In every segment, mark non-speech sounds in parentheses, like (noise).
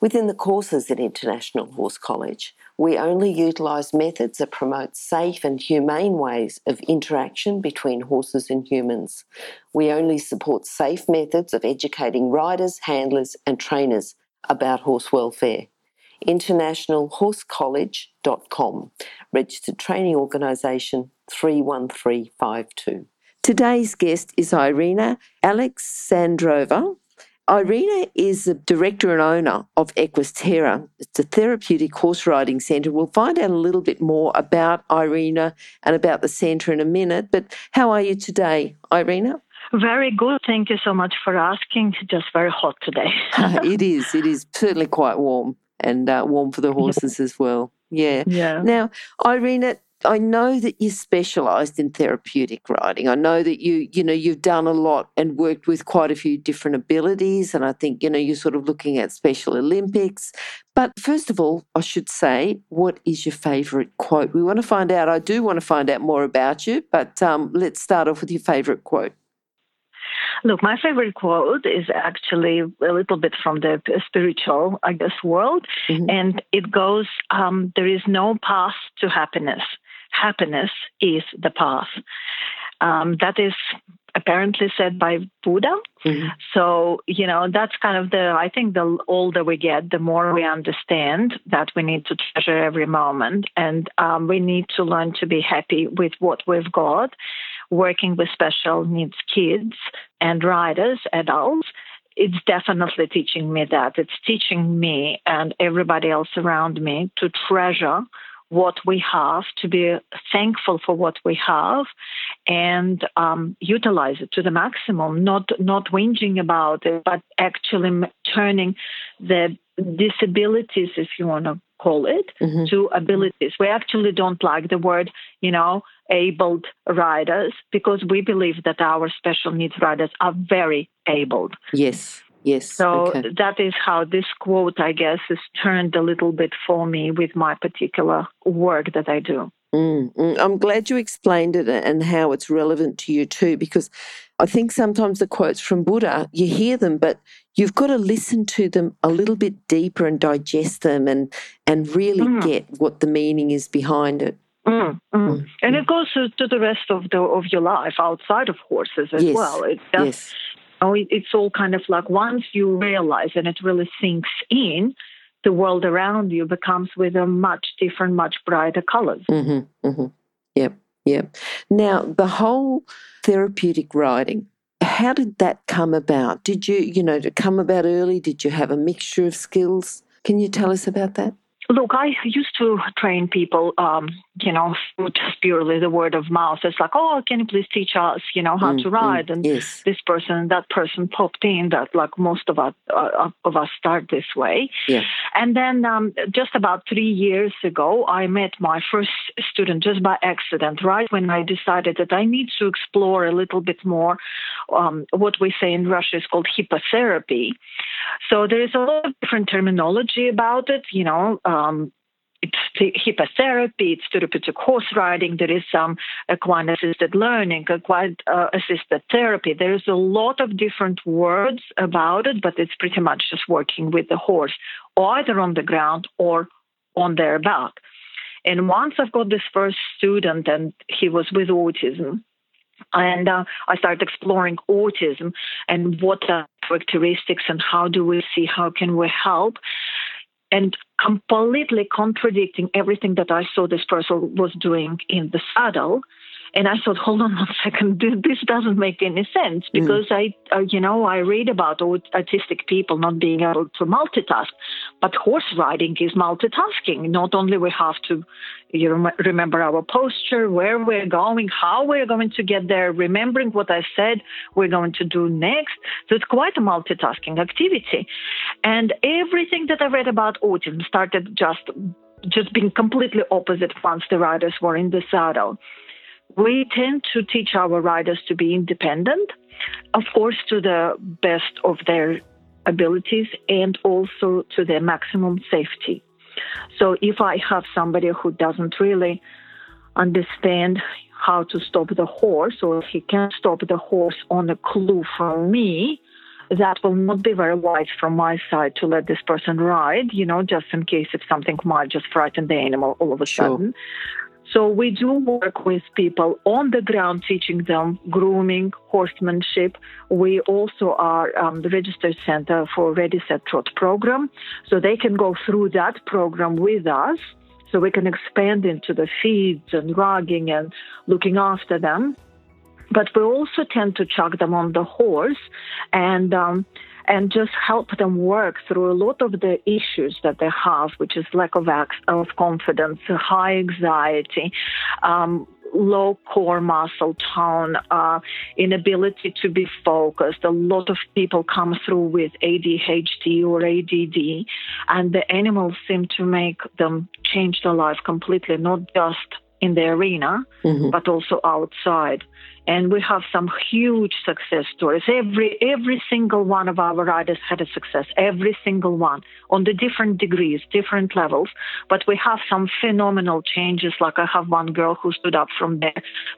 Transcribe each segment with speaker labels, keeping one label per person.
Speaker 1: Within the courses at International Horse College, we only utilise methods that promote safe and humane ways of interaction between horses and humans. We only support safe methods of educating riders, handlers, and trainers about horse welfare. InternationalHorseCollege.com, registered training organisation 31352. Today's guest is Irina Alexandrova. Irina is the director and owner of Equesterra. It's a therapeutic horse riding centre. We'll find out a little bit more about Irina and about the centre in a minute. But how are you today, Irina?
Speaker 2: Very good. Thank you so much for asking. Just very hot today. (laughs)
Speaker 1: it is. It is certainly quite warm and uh, warm for the horses yeah. as well. Yeah.
Speaker 2: Yeah.
Speaker 1: Now, Irina, I know that you specialised in therapeutic riding. I know that you, you know, you've done a lot and worked with quite a few different abilities. And I think, you know, you're sort of looking at Special Olympics. But first of all, I should say, what is your favourite quote? We want to find out. I do want to find out more about you, but um, let's start off with your favourite quote.
Speaker 2: Look, my favorite quote is actually a little bit from the spiritual, I guess, world. Mm-hmm. And it goes, um, There is no path to happiness happiness is the path. Um, that is apparently said by Buddha. Mm-hmm. So, you know, that's kind of the, I think the older we get, the more we understand that we need to treasure every moment and um, we need to learn to be happy with what we've got. Working with special needs kids and riders, adults, it's definitely teaching me that. It's teaching me and everybody else around me to treasure what we have, to be thankful for what we have, and um, utilize it to the maximum. Not not whinging about it, but actually turning the disabilities, if you want to call it, mm-hmm. to abilities. We actually don't like the word, you know, abled riders because we believe that our special needs riders are very abled.
Speaker 1: Yes. Yes.
Speaker 2: So
Speaker 1: okay.
Speaker 2: that is how this quote, I guess, is turned a little bit for me with my particular work that I do.
Speaker 1: Mm, mm. I'm glad you explained it and how it's relevant to you too, because I think sometimes the quotes from Buddha, you hear them, but you've got to listen to them a little bit deeper and digest them and, and really mm. get what the meaning is behind it.
Speaker 2: Mm, mm. Mm, and it goes to, to, the rest of the of your life outside of horses as
Speaker 1: yes,
Speaker 2: well. It's just
Speaker 1: yes
Speaker 2: know, it's all kind of like once you realize and it really sinks in, the world around you becomes with a much different, much brighter colors.
Speaker 1: Mm-hmm, mm-hmm. Yep, yep. Now, the whole therapeutic riding, how did that come about? Did you, you know, to come about early? Did you have a mixture of skills? Can you tell us about that?
Speaker 2: Look, I used to train people, um, you know, just purely the word of mouth. It's like, oh, can you please teach us, you know, how mm, to ride?
Speaker 1: Mm,
Speaker 2: and
Speaker 1: yes.
Speaker 2: this person, that person popped in. That like most of us uh, of us start this way.
Speaker 1: Yeah.
Speaker 2: And then um, just about three years ago, I met my first student just by accident. Right when I decided that I need to explore a little bit more, um, what we say in Russia is called hippotherapy. So there is a lot of different terminology about it. You know. Um, it's hippotherapy, it's therapeutic horse riding, there is some equine assisted learning, equine uh, assisted therapy. There's a lot of different words about it, but it's pretty much just working with the horse, either on the ground or on their back. And once I've got this first student, and he was with autism, and uh, I started exploring autism and what are characteristics and how do we see how can we help and completely contradicting everything that I saw this person was doing in the saddle. And I thought, hold on (laughs) one second, this doesn't make any sense mm. because mm. I, uh, you know, I read about autistic people not being able to multitask, but horse riding is multitasking. Not only we have to you rem- remember our posture, where we're going, how we're going to get there, remembering what I said we're going to do next. So it's quite a multitasking activity. And everything that I read about autism started just just being completely opposite once the riders were in the saddle. We tend to teach our riders to be independent, of course, to the best of their abilities and also to their maximum safety. So if I have somebody who doesn't really understand how to stop the horse or he can't stop the horse on a clue from me, that will not be very wise from my side to let this person ride, you know, just in case if something might just frighten the animal all of a sure. sudden. So we do work with people on the ground, teaching them grooming, horsemanship. We also are um, the registered center for Ready Set Trot program, so they can go through that program with us. So we can expand into the feeds and rugging and looking after them. But we also tend to chuck them on the horse and um, and just help them work through a lot of the issues that they have, which is lack of, of confidence, high anxiety, um, low core muscle tone, uh, inability to be focused. A lot of people come through with ADHD or ADD, and the animals seem to make them change their life completely, not just in the arena, mm-hmm. but also outside and we have some huge success stories. Every every single one of our riders had a success. Every single one on the different degrees, different levels. But we have some phenomenal changes. Like I have one girl who stood up from the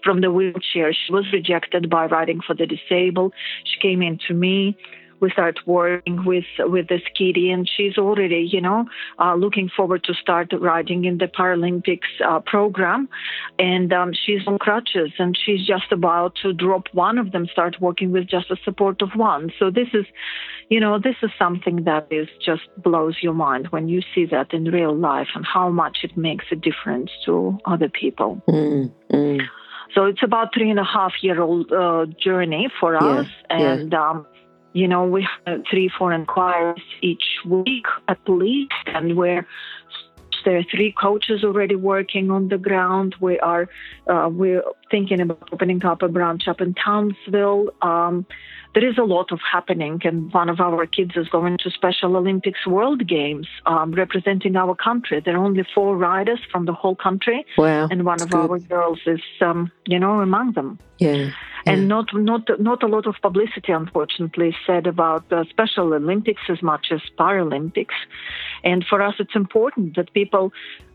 Speaker 2: from the wheelchair. She was rejected by riding for the disabled. She came in to me we start working with with this kitty, and she's already, you know, uh, looking forward to start riding in the Paralympics uh, program. And um, she's on crutches, and she's just about to drop one of them, start working with just a support of one. So this is, you know, this is something that is just blows your mind when you see that in real life and how much it makes a difference to other people. Mm, mm. So it's about three and a half year old uh, journey for us, yeah, and yeah. Um, you know, we have three, four inquiries each week at least, and we're there are three coaches already working on the ground. We are uh, we're thinking about opening up a branch up in Townsville. Um, there is a lot of happening, and one of our kids is going to Special Olympics World Games, um, representing our country. There are only four riders from the whole country,
Speaker 1: wow,
Speaker 2: and one of good. our girls is, um, you know, among them.
Speaker 1: Yeah.
Speaker 2: And not not not a lot of publicity, unfortunately, said about the Special Olympics as much as Paralympics. And for us, it's important that people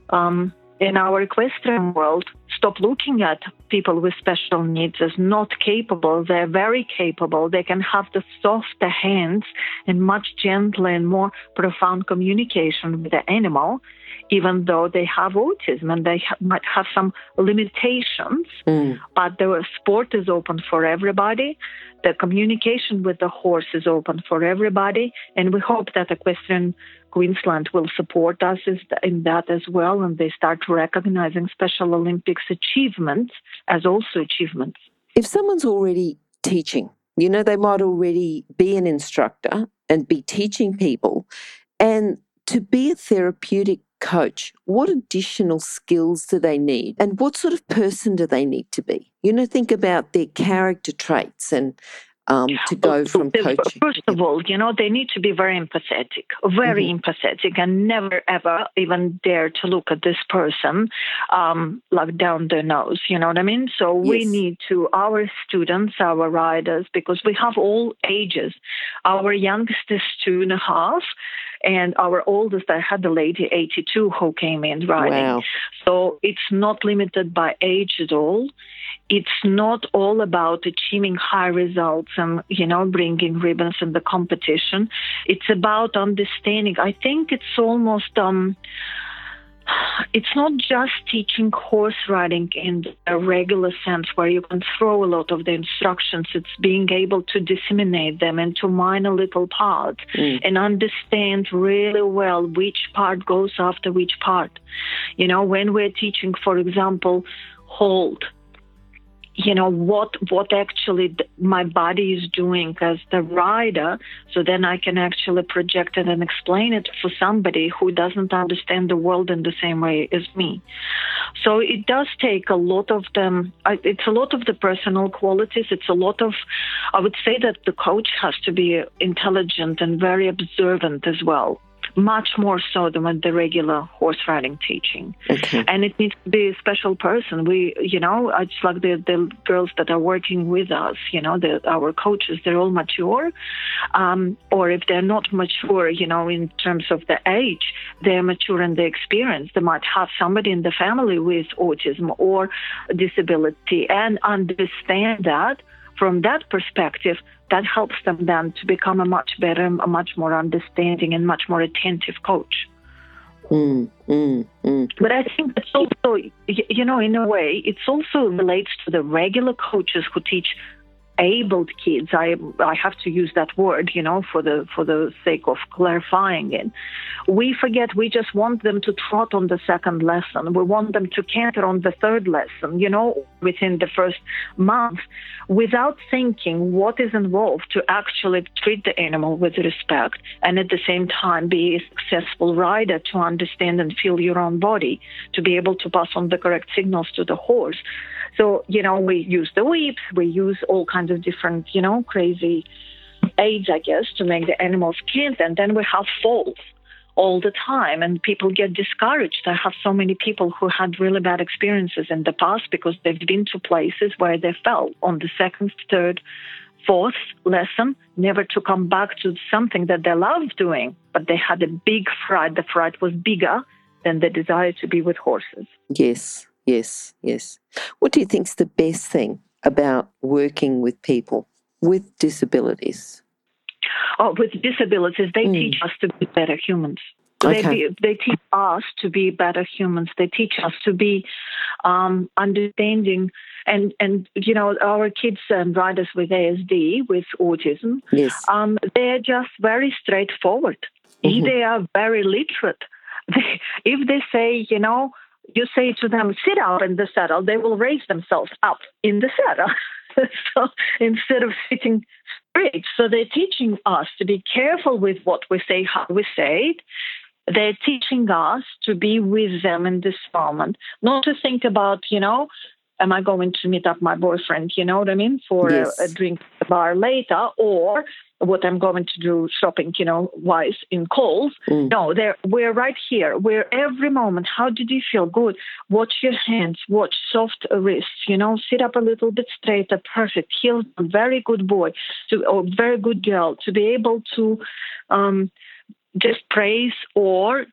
Speaker 2: um, in our equestrian world stop looking at people with special needs as not capable. They're very capable. They can have the softer hands and much gentler and more profound communication with the animal, even though they have autism and they ha- might have some limitations. Mm. But the sport is open for everybody. The communication with the horse is open for everybody. And we hope that equestrian Queensland will support us in that as well, and they start recognizing Special Olympics achievements as also achievements.
Speaker 1: If someone's already teaching, you know, they might already be an instructor and be teaching people, and to be a therapeutic coach, what additional skills do they need? And what sort of person do they need to be? You know, think about their character traits and um, to go from coaching?
Speaker 2: First of all, you know, they need to be very empathetic, very mm-hmm. empathetic, and never ever even dare to look at this person um, like down their nose. You know what I mean? So yes. we need to, our students, our riders, because we have all ages. Our youngest is two and a half. And our oldest, I had the lady 82 who came in riding. Wow. So it's not limited by age at all it's not all about achieving high results and you know bringing ribbons in the competition it's about understanding i think it's almost um it's not just teaching horse riding in a regular sense where you can throw a lot of the instructions. It's being able to disseminate them into minor little parts mm. and understand really well which part goes after which part. You know, when we're teaching, for example, hold, you know what what actually my body is doing as the rider so then i can actually project it and explain it for somebody who doesn't understand the world in the same way as me. So it does take a lot of them it's a lot of the personal qualities it's a lot of i would say that the coach has to be intelligent and very observant as well much more so than with the regular horse riding teaching. Okay. And it needs to be a special person. We, you know, it's like the, the girls that are working with us, you know, the, our coaches, they're all mature. Um, or if they're not mature, you know, in terms of the age, they're mature in the experience. They might have somebody in the family with autism or disability and understand that from that perspective, that helps them then to become a much better, a much more understanding, and much more attentive coach.
Speaker 1: Mm, mm, mm.
Speaker 2: But I think it's also, you know, in a way, it also relates to the regular coaches who teach abled kids. I i have to use that word you know for the for the sake of clarifying it. We forget we just want them to trot on the second lesson. We want them to canter on the third lesson you know within the first month without thinking what is involved to actually treat the animal with respect and at the same time be a successful rider to understand and feel your own body to be able to pass on the correct signals to the horse so, you know, we use the whips, we use all kinds of different, you know, crazy aids, I guess, to make the animals canter. And then we have falls all the time and people get discouraged. I have so many people who had really bad experiences in the past because they've been to places where they fell on the second, third, fourth lesson, never to come back to something that they loved doing, but they had a big fright. The fright was bigger than the desire to be with horses.
Speaker 1: Yes. Yes, yes. What do you think is the best thing about working with people with disabilities?
Speaker 2: Oh, with disabilities, they mm. teach us to be better humans. Okay. They, they teach us to be better humans. They teach us to be um, understanding and and you know our kids and riders with ASD with autism.
Speaker 1: Yes.
Speaker 2: Um, they're just very straightforward. Mm-hmm. They are very literate. (laughs) They, if they say, you know, you say to them, sit up in the saddle, they will raise themselves up in the saddle. (laughs) so instead of sitting straight, so they're teaching us to be careful with what we say, how we say it. They're teaching us to be with them in this moment, not to think about, you know, am I going to meet up my boyfriend, you know what I mean, for yes. a, a, drink at the bar later, or what I'm going to do shopping, you know, wise in Coles. Mm. No, there we're right here. We're every moment. How did you feel? Good. Watch your hands. Watch soft wrists. You know, sit up a little bit straighter. Perfect. Heal. Very good boy. To or very good girl. To be able to um, just praise or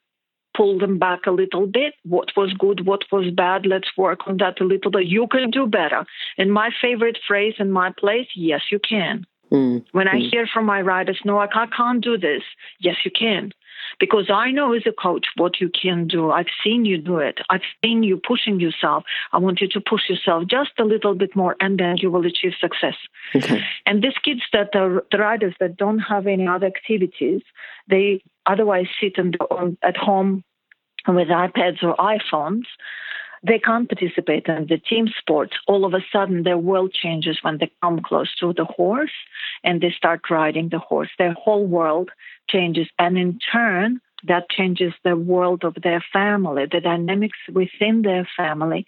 Speaker 2: pull them back a little bit. What was good, what was bad, let's work on that a little bit. You can do better. And my favorite phrase in my place, yes, you can. Mm. When I mm. hear from my riders, no, I can't do this. Yes, you can. Because I know as a coach what you can do. I've seen you do it. I've seen you pushing yourself. I want you to push yourself just a little bit more, and then you will achieve success. Okay. And these kids that are the riders that don't have any other activities, they otherwise sit the, on, at home with iPads or iPhones they can't participate in the team sports. All of a sudden, their world changes when they come close to the horse and they start riding the horse. Their whole world changes. And in turn, that changes the world of their family, the dynamics within their family,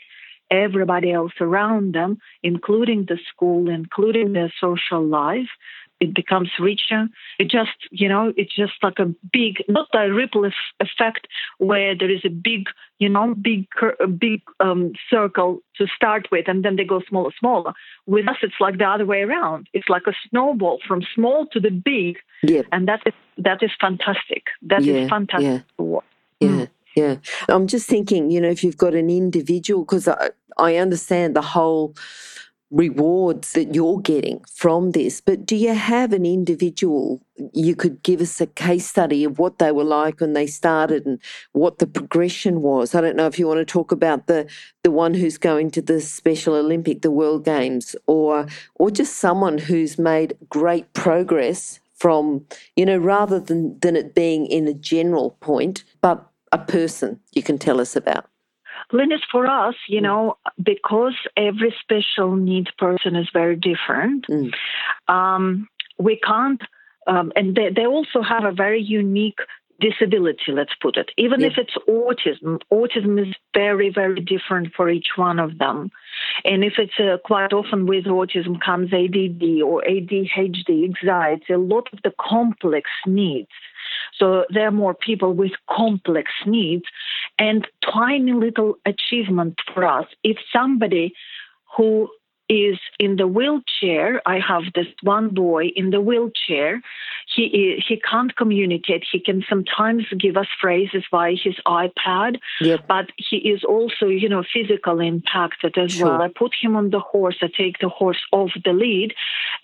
Speaker 2: everybody else around them, including the school, including their social life it becomes richer. It just, you know, it's just like a big, not a ripple effect where there is a big, you know, big, big um, circle to start with, and then they go smaller, smaller. With us, it's like the other way around. It's like a snowball from small to the big,
Speaker 1: yeah.
Speaker 2: and that is that is fantastic. That yeah, is fantastic.
Speaker 1: Yeah. Yeah. Mm. Yeah. I'm just thinking, you know, if you've got an individual, because I, I understand the whole rewards that you're getting from this. But do you have an individual you could give us a case study of what they were like when they started and what the progression was? I don't know if you want to talk about the the one who's going to the Special Olympic, the World Games, or or just someone who's made great progress from, you know, rather than, than it being in a general point, but a person you can tell us about.
Speaker 2: Linus, for us, you mm. know, because every special need person is very different, mm. um, we can't, um, and they, they also have a very unique disability, let's put it. Even yeah. if it's autism, autism is very, very different for each one of them. And if it's uh, quite often with autism comes ADD or ADHD, anxiety, a lot of the complex needs. So there are more people with complex needs and tiny little achievement for us. If somebody who is in the wheelchair. I have this one boy in the wheelchair. He he can't communicate. He can sometimes give us phrases via his iPad, yep. but he is also you know physically impacted as sure. well. I put him on the horse. I take the horse off the lead,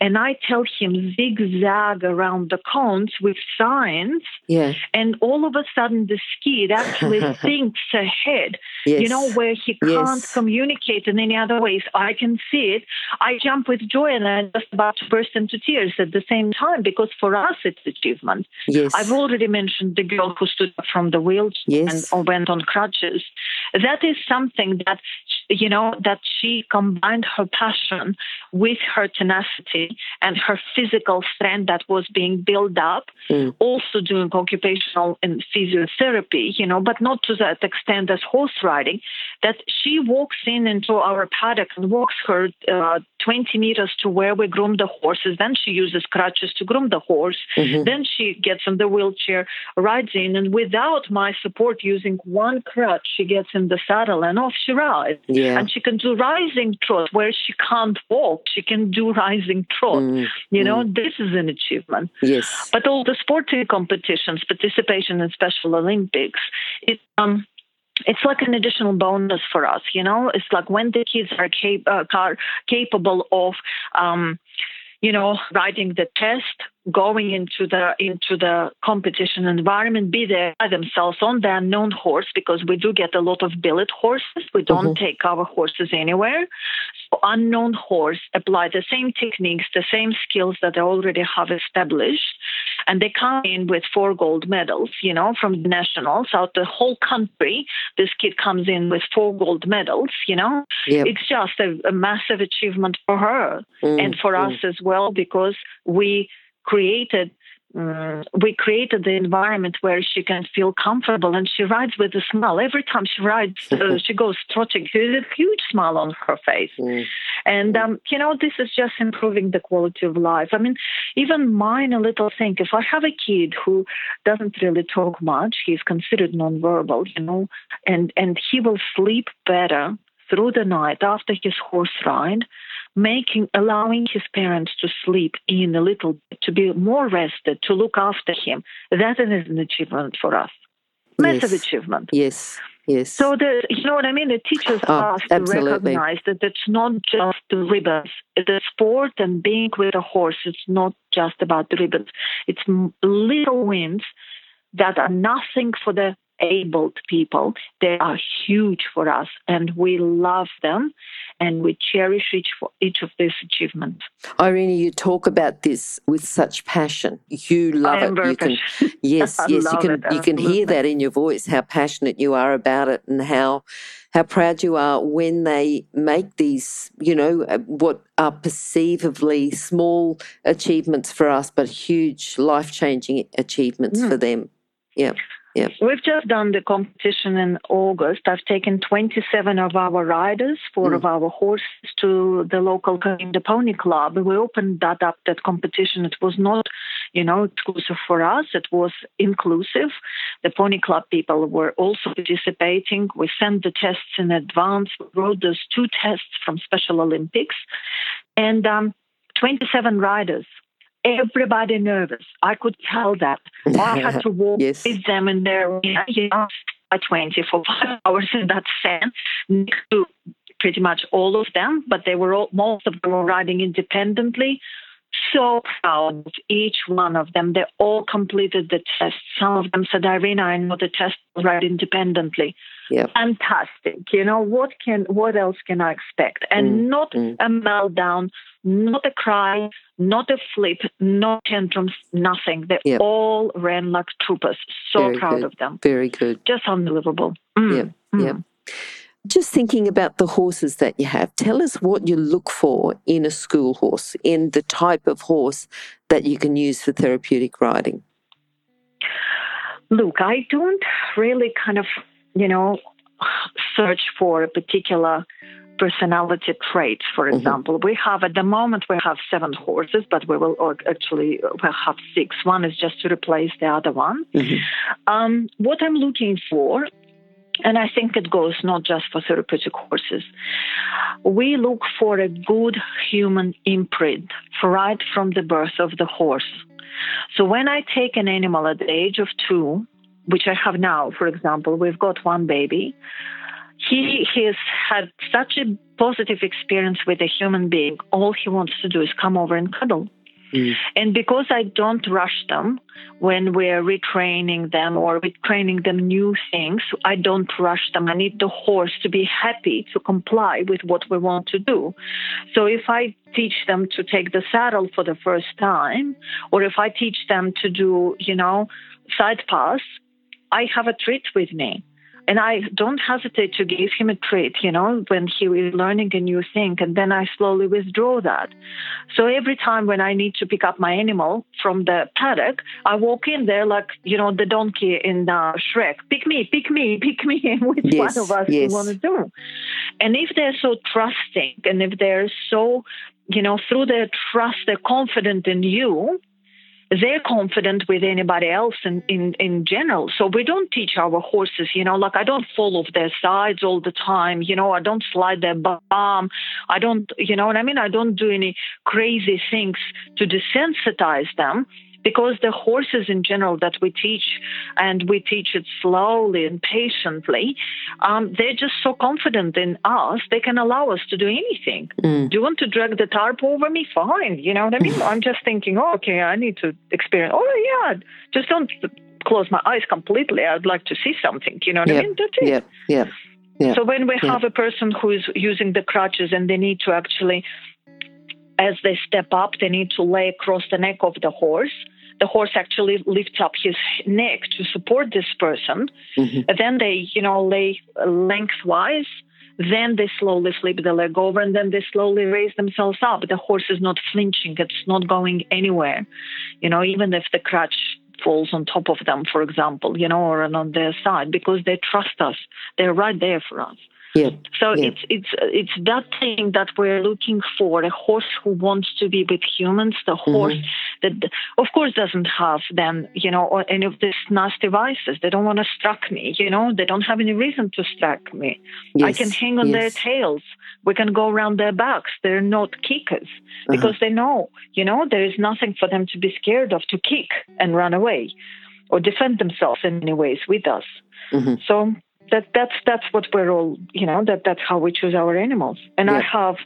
Speaker 2: and I tell him zigzag around the cones with signs.
Speaker 1: Yeah.
Speaker 2: And all of a sudden, the skid actually (laughs) thinks ahead. Yes. You know where he can't yes. communicate in any other ways. I can see it it, I jump with joy and I'm just about to burst into tears at the same time because for us it's achievement.
Speaker 1: Yes.
Speaker 2: I've already mentioned the girl who stood up from the wheelchair yes. and went on crutches. That is something that you know that she combined her passion with her tenacity and her physical strength that was being built up mm. also doing occupational and physiotherapy you know but not to that extent as horse riding that she walks in into our paddock and walks her uh, 20 meters to where we groom the horses. Then she uses crutches to groom the horse. Mm-hmm. Then she gets in the wheelchair, rides in, and without my support, using one crutch, she gets in the saddle and off she rides.
Speaker 1: Yeah.
Speaker 2: And she can do rising trot where she can't walk. She can do rising trot. Mm-hmm. You know, mm-hmm. this is an achievement.
Speaker 1: Yes.
Speaker 2: But all the sporting competitions, participation in Special Olympics, it um it's like an additional bonus for us, you know. It's like when the kids are, cap- uh, are capable of, um, you know, writing the test, going into the into the competition environment, be there by themselves on the unknown horse because we do get a lot of billet horses. We don't mm-hmm. take our horses anywhere. Unknown horse apply the same techniques, the same skills that they already have established, and they come in with four gold medals. You know, from the nationals out the whole country. This kid comes in with four gold medals. You know, yep. it's just a, a, massive achievement for her mm-hmm. and for mm. us as well because we created um, we created the environment where she can feel comfortable and she rides with a smile. Every time she rides, uh, (laughs) she goes trotting with a huge smile on her face. Mm. And, um, you know, this is just improving the quality of life. I mean, even mine, a little thing, if I have a kid who doesn't really talk much, he's considered nonverbal, you know, and, and he will sleep better through the night after his horse ride making allowing his parents to sleep in a little bit, to be more rested, to look after him. That is an achievement for us. Massive
Speaker 1: yes.
Speaker 2: achievement.
Speaker 1: Yes. Yes.
Speaker 2: So the you know what I mean? The teachers oh, us to recognize that it's not just the ribbons. The sport and being with a horse, it's not just about the ribbons. It's little wins that are nothing for the abled people. They are huge for us, and we love them, and we cherish each for each of these achievements.
Speaker 1: Irina, you talk about this with such passion. You love it. You can, (laughs) (laughs) yes, yes, you can. You can hear that in your voice how passionate you are about it, and how how proud you are when they make these, you know, uh, what are perceivably small achievements for us, but huge life changing achievements mm. for them. Yeah. Yep.
Speaker 2: We've just done the competition in August. I've taken 27 of our riders, four mm. of our horses to the local the Pony Club. We opened that up, that competition. It was not, you know, exclusive for us. It was inclusive. The Pony Club people were also participating. We sent the tests in advance. We wrote those two tests from Special Olympics. And um, 27 riders everybody nervous. I could tell that. I had (laughs) to walk yes. with them in their you know, by 20 for five hours in that sense next to pretty much all of them, but they were all, most of them were riding independently. So proud of each one of them. They all completed the test. Some of them said, Irina, I know the test right independently.
Speaker 1: Yep.
Speaker 2: Fantastic. You know, what can what else can I expect? And mm. not mm. a meltdown, not a cry, not a flip, no tantrums, nothing. They yep. all ran like troopers. So
Speaker 1: Very
Speaker 2: proud
Speaker 1: good.
Speaker 2: of them.
Speaker 1: Very good.
Speaker 2: Just unbelievable. Mm.
Speaker 1: Yeah. Mm. Yeah. Just thinking about the horses that you have, tell us what you look for in a school horse, in the type of horse that you can use for therapeutic riding.
Speaker 2: Look, I don't really kind of, you know, search for a particular personality traits, for mm-hmm. example. Mm-hmm. We have, at the moment, we have seven horses, but we will actually we'll have six. One is just to replace the other one. Mm-hmm. Um, what I'm looking for and I think it goes not just for therapeutic horses. We look for a good human imprint right from the birth of the horse. So when I take an animal at the age of two, which I have now, for example, we've got one baby he has had such a positive experience with a human being. All he wants to do is come over and cuddle. Mm. And because I don't rush them when we're retraining them or retraining them new things, I don't rush them. I need the horse to be happy to comply with what we want to do. So if I teach them to take the saddle for the first time, or if I teach them to do, you know, side pass, I have a treat with me. And I don't hesitate to give him a treat, you know, when he is learning a new thing. And then I slowly withdraw that. So every time when I need to pick up my animal from the paddock, I walk in there like, you know, the donkey in uh, Shrek. Pick me, pick me, (laughs) pick me. Which yes, one of us yes. you want to do? And if they're so trusting and if they're so, you know, through their trust, they're confident in you, they're confident with anybody else in, in, in general. So we don't teach our horses, you know, like I don't fall off their sides all the time, you know, I don't slide their bum. I don't, you know what I mean? I don't do any crazy things to desensitize them because the horses in general that we teach, and we teach it slowly and patiently, um, they're just so confident in us, they can allow us to do anything. Mm. Do you want to drag the tarp over me? Fine. You know what I mean? (laughs) I'm just thinking, oh, okay, I need to experience. Oh, yeah, just don't close my eyes completely. I'd like to see something. You know what yep. I mean? That's it.
Speaker 1: Yeah, yeah. Yeah.
Speaker 2: So when we yeah. have a person who is using the crutches and they need to actually as they step up, they need to lay across the neck of the horse. The horse actually lifts up his neck to support this person. Mm-hmm. Then they, you know, lay lengthwise. Then they slowly flip the leg over and then they slowly raise themselves up. The horse is not flinching, it's not going anywhere. You know, even if the crutch falls on top of them, for example, you know, or on their side, because they trust us. They're right there for us.
Speaker 1: Yeah.
Speaker 2: So it's it's it's that thing that we're looking for a horse who wants to be with humans, the mm-hmm. horse mm-hmm. that of course doesn't have then you know any of these nasty vices. They don't want to struck me, you know. They don't have any reason to struck me. Yes. I can hang on yes. their tails. We can go around their backs. They're not kickers uh-huh. because they know, you know, there is nothing for them to be scared of to kick and run away or defend themselves in many ways with us. Mm-hmm. So that that's that's what we're all you know that that's how we choose our animals and yeah. i have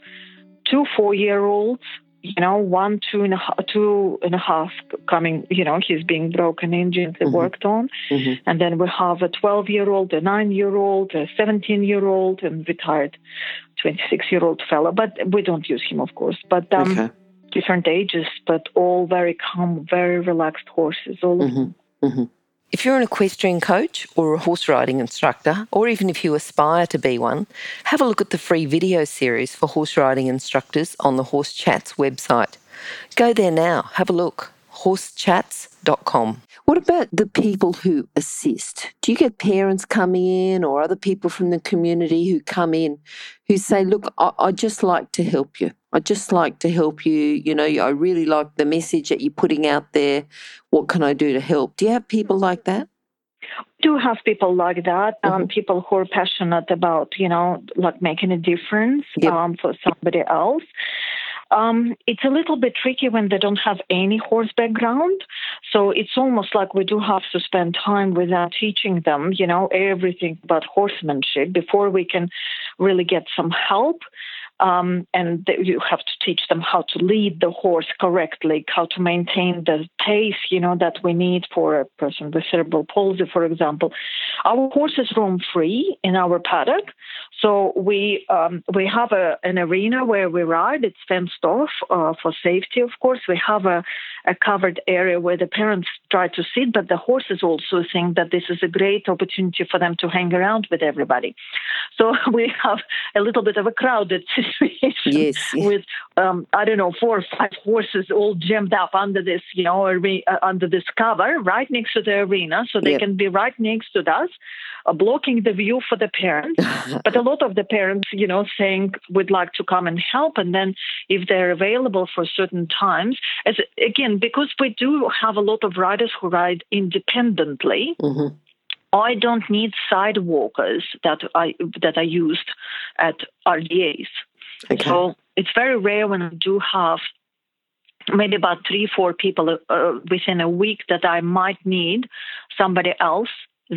Speaker 2: two four year olds you know one two and a half two and a half coming you know he's being broken in gently mm-hmm. worked on mm-hmm. and then we have a 12 year old a 9 year old a 17 year old and retired 26 year old fellow but we don't use him of course but um okay. different ages but all very calm very relaxed horses all of mm-hmm.
Speaker 1: If you're an equestrian coach or a horse riding instructor, or even if you aspire to be one, have a look at the free video series for horse riding instructors on the Horse Chats website. Go there now, have a look. horsechats.com. What about the people who assist? Do you get parents coming in or other people from the community who come in who say, Look, I, I just like to help you? I'd just like to help you. You know, I really like the message that you're putting out there. What can I do to help? Do you have people like that?
Speaker 2: do have people like that, um, mm-hmm. people who are passionate about, you know, like making a difference yep. um, for somebody else. Um, it's a little bit tricky when they don't have any horse background. So it's almost like we do have to spend time without teaching them, you know, everything about horsemanship before we can really get some help. um, and you have to teach them how to lead the horse correctly, how to maintain the pace, you know, that we need for a person with cerebral palsy, for example. Our horses roam free in our paddock, so we um, we have a, an arena where we ride. It's fenced off uh, for safety, of course. We have a, a covered area where the parents try to sit, but the horses also think that this is a great opportunity for them to hang around with everybody. So (laughs) we have a little bit of a crowded (laughs) situation
Speaker 1: yes.
Speaker 2: with um, I don't know four or five horses all jammed up under this you know uh, under this cover right next to the arena, so they yep. can be right next to us, uh, blocking the view for the parents. (laughs) but a lot of the parents, you know, saying we'd like to come and help, and then if they're available for certain times, as again because we do have a lot of riders who ride independently.
Speaker 1: Mm-hmm.
Speaker 2: I don't need sidewalkers that I that I used at RDAs.
Speaker 1: Okay.
Speaker 2: So it's very rare when I do have maybe about three, four people uh, within a week that I might need somebody else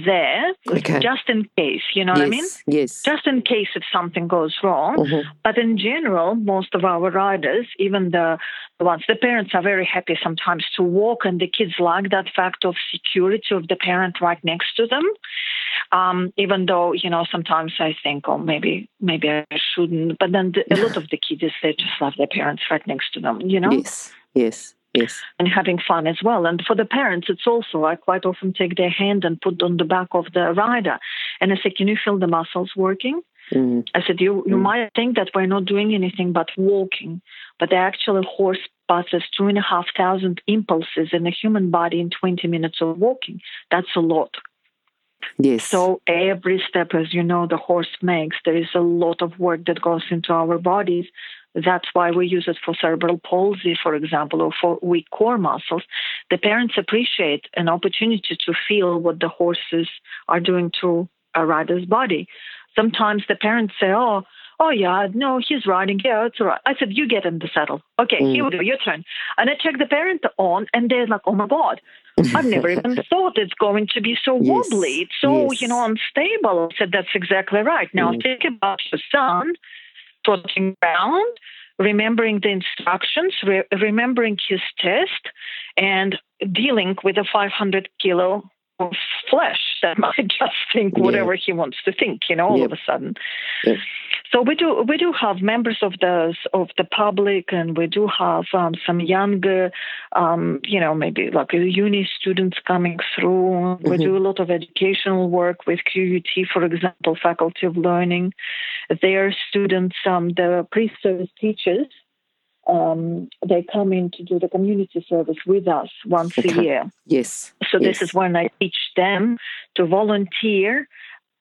Speaker 2: there
Speaker 1: okay.
Speaker 2: just in case, you know
Speaker 1: yes,
Speaker 2: what I mean?
Speaker 1: Yes.
Speaker 2: Just in case if something goes wrong.
Speaker 1: Mm-hmm.
Speaker 2: But in general, most of our riders, even the, the ones, the parents are very happy sometimes to walk, and the kids like that fact of security of the parent right next to them. Um, even though, you know, sometimes I think, oh, maybe, maybe I shouldn't. But then the, a lot of the kids, they just love their parents right next to them, you know?
Speaker 1: Yes, yes. Yes.
Speaker 2: And having fun as well. And for the parents, it's also, I quite often take their hand and put on the back of the rider. And I say, Can you feel the muscles working?
Speaker 1: Mm.
Speaker 2: I said, You, you mm. might think that we're not doing anything but walking, but the actual horse passes two and a half thousand impulses in the human body in 20 minutes of walking. That's a lot.
Speaker 1: Yes.
Speaker 2: So every step, as you know, the horse makes, there is a lot of work that goes into our bodies that's why we use it for cerebral palsy, for example, or for weak core muscles. The parents appreciate an opportunity to feel what the horses are doing to a rider's body. Sometimes the parents say, Oh, oh yeah, no, he's riding. Yeah, it's all right. I said, you get in the saddle. Okay, mm. here we go, your turn. And I check the parent on, and they're like, oh my God, I've never even (laughs) thought it's going to be so
Speaker 1: yes.
Speaker 2: wobbly. It's so,
Speaker 1: yes.
Speaker 2: you know, unstable. I said, that's exactly right. Now mm. think about your son trotting around, remembering the instructions, re- remembering his test, and dealing with a 500 kilo flesh that might (laughs) just think whatever yeah. he wants to think, you know, all yep. of a sudden.
Speaker 1: Yep.
Speaker 2: So we do we do have members of the of the public, and we do have um, some younger, um, you know, maybe like uni students coming through. Mm-hmm. We do a lot of educational work with QUT, for example, Faculty of Learning. Their students, um, the pre-service teachers, um, they come in to do the community service with us once okay. a year.
Speaker 1: Yes.
Speaker 2: So
Speaker 1: yes.
Speaker 2: this is when I teach them to volunteer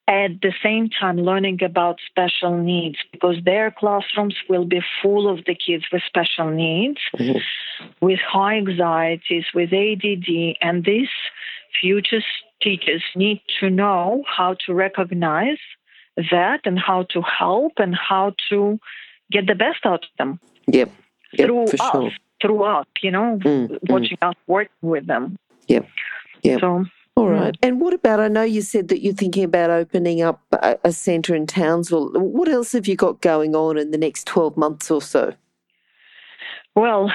Speaker 2: at the same time learning about special needs because their classrooms will be full of the kids with special needs,
Speaker 1: mm-hmm.
Speaker 2: with high anxieties, with ADD, and these future teachers need to know how to recognize that and how to help and how to get the best out of them.
Speaker 1: Yep. Yep
Speaker 2: through us,
Speaker 1: sure.
Speaker 2: through us, you know,
Speaker 1: mm,
Speaker 2: watching mm. us work with them.
Speaker 1: Yep. Yep.
Speaker 2: So
Speaker 1: all right. And what about? I know you said that you're thinking about opening up a, a centre in Townsville. What else have you got going on in the next 12 months or so?
Speaker 2: Well,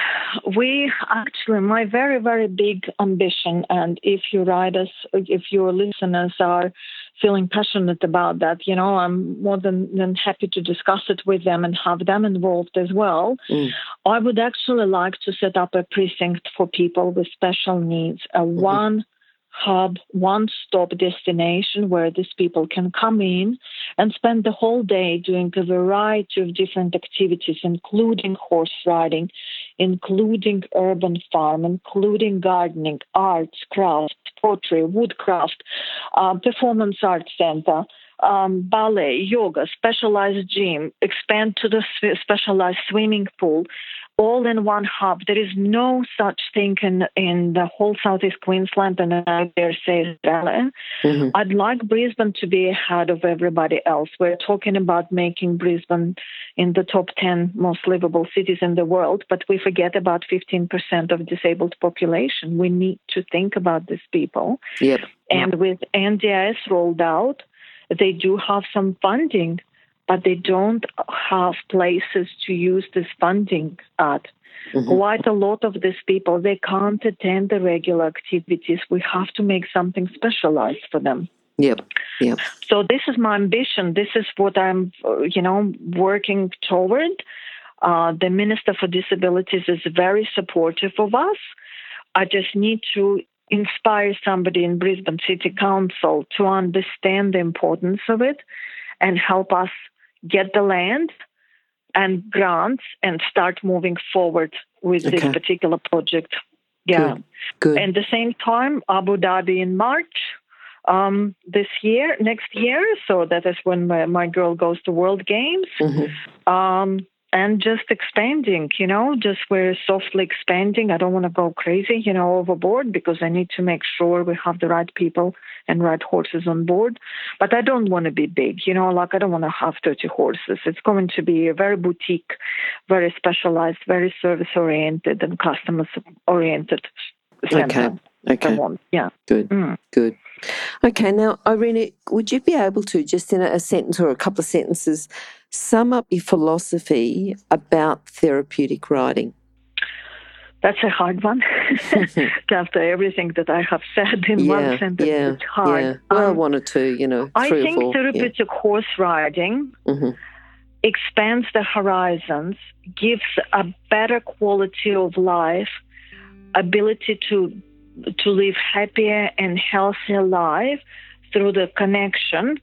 Speaker 2: we actually, my very, very big ambition, and if you write us, if your listeners are feeling passionate about that, you know, I'm more than, than happy to discuss it with them and have them involved as well.
Speaker 1: Mm.
Speaker 2: I would actually like to set up a precinct for people with special needs, a mm-hmm. one hub, one stop destination where these people can come in and spend the whole day doing a variety of different activities, including horse riding, including urban farm, including gardening, arts, crafts, pottery, woodcraft, uh, performance arts center. Um, ballet, yoga, specialized gym, expand to the specialized swimming pool, all in one hub. There is no such thing in, in the whole Southeast Queensland and I dare say Australia.
Speaker 1: Mm-hmm.
Speaker 2: I'd like Brisbane to be ahead of everybody else. We're talking about making Brisbane in the top 10 most livable cities in the world, but we forget about 15% of disabled population. We need to think about these people.
Speaker 1: Yep.
Speaker 2: And with NDIS rolled out, they do have some funding but they don't have places to use this funding at. Mm-hmm. Quite a lot of these people, they can't attend the regular activities. We have to make something specialized for them.
Speaker 1: Yep. Yep.
Speaker 2: So this is my ambition. This is what I'm, you know, working toward. Uh, the Minister for Disabilities is very supportive of us. I just need to inspire somebody in Brisbane City Council to understand the importance of it and help us get the land and grants and start moving forward with okay. this particular project. Yeah. Good. Good. And the same time, Abu Dhabi in March um, this year, next year. So that is when my, my girl goes to World Games. Mm-hmm. Um, and just expanding, you know, just we're softly expanding. I don't want to go crazy, you know, overboard because I need to make sure we have the right people and right horses on board. But I don't want to be big, you know, like I don't want to have 30 horses. It's going to be a very boutique, very specialized, very service oriented and customer oriented
Speaker 1: center. Okay. Okay.
Speaker 2: Yeah.
Speaker 1: Good. Mm. Good. Okay. Now, Irina, would you be able to just in a sentence or a couple of sentences sum up your philosophy about therapeutic riding?
Speaker 2: That's a hard one. (laughs) (laughs) After everything that I have said in yeah, one sentence, yeah, it's hard. Yeah.
Speaker 1: Well, um, one or two, you know.
Speaker 2: I think four, therapeutic yeah. horse riding mm-hmm. expands the horizons, gives a better quality of life, ability to to live happier and healthier life through the connection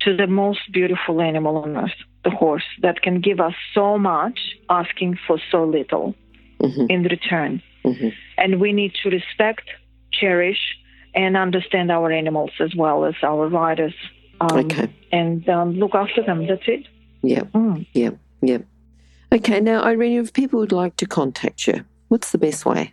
Speaker 2: to the most beautiful animal on earth, the horse, that can give us so much, asking for so little mm-hmm. in return. Mm-hmm. And we need to respect, cherish, and understand our animals as well as our riders. Um, okay. And um, look after them. That's it.
Speaker 1: Yeah. Mm. Yeah. Yeah. Okay. Now, Irene, if people would like to contact you, what's the best way?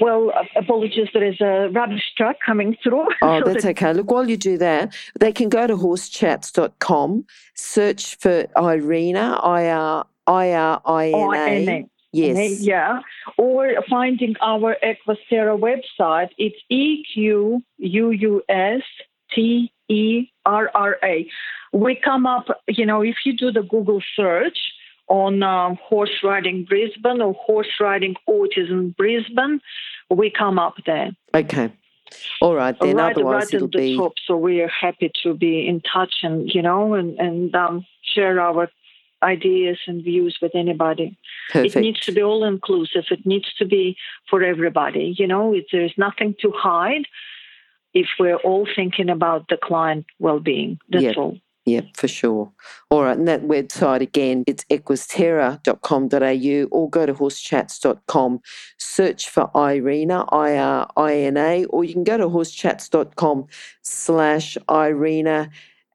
Speaker 2: Well, uh, apologies, there is a rubbish truck coming through. (laughs)
Speaker 1: Oh, so that's that... okay. Look, while you do that, they can go to horsechats.com, search for Irina, I R I R I N A. Yes.
Speaker 2: Yeah. Or finding our Equusterra website, it's E Q U U S T E R R A. We come up, you know, if you do the Google search, on um, horse riding Brisbane or horse riding autism Brisbane, we come up there.
Speaker 1: Okay. All right, then.
Speaker 2: Right,
Speaker 1: Otherwise,
Speaker 2: right
Speaker 1: it'll
Speaker 2: the
Speaker 1: be.
Speaker 2: Top, so we are happy to be in touch and you know and and um, share our ideas and views with anybody.
Speaker 1: Perfect.
Speaker 2: It needs to be all inclusive. It needs to be for everybody. You know, it, there's nothing to hide if we're all thinking about the client well-being. That's yep. all.
Speaker 1: Yeah, for sure. All right, and that website again, it's equusterra.com.au or go to horsechats.com, search for Irina, I R I N A, or you can go to horsechats.com slash Irina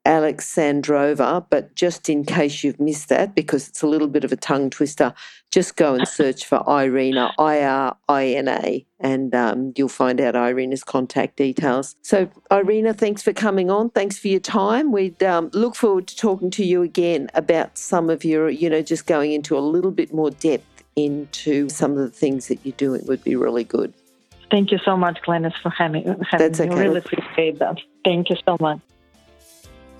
Speaker 1: Alexandrova, but just in case you've missed that, because it's a little bit of a tongue twister, just go and (laughs) search for Irina, I R I N A, and um, you'll find out Irina's contact details. So, Irina, thanks for coming on. Thanks for your time. We'd um, look forward to talking to you again about some of your, you know, just going into a little bit more depth into some of the things that you're doing would be really good.
Speaker 2: Thank you so much, Glenys, for having, having
Speaker 1: That's okay.
Speaker 2: me. I really appreciate that. Thank you so much.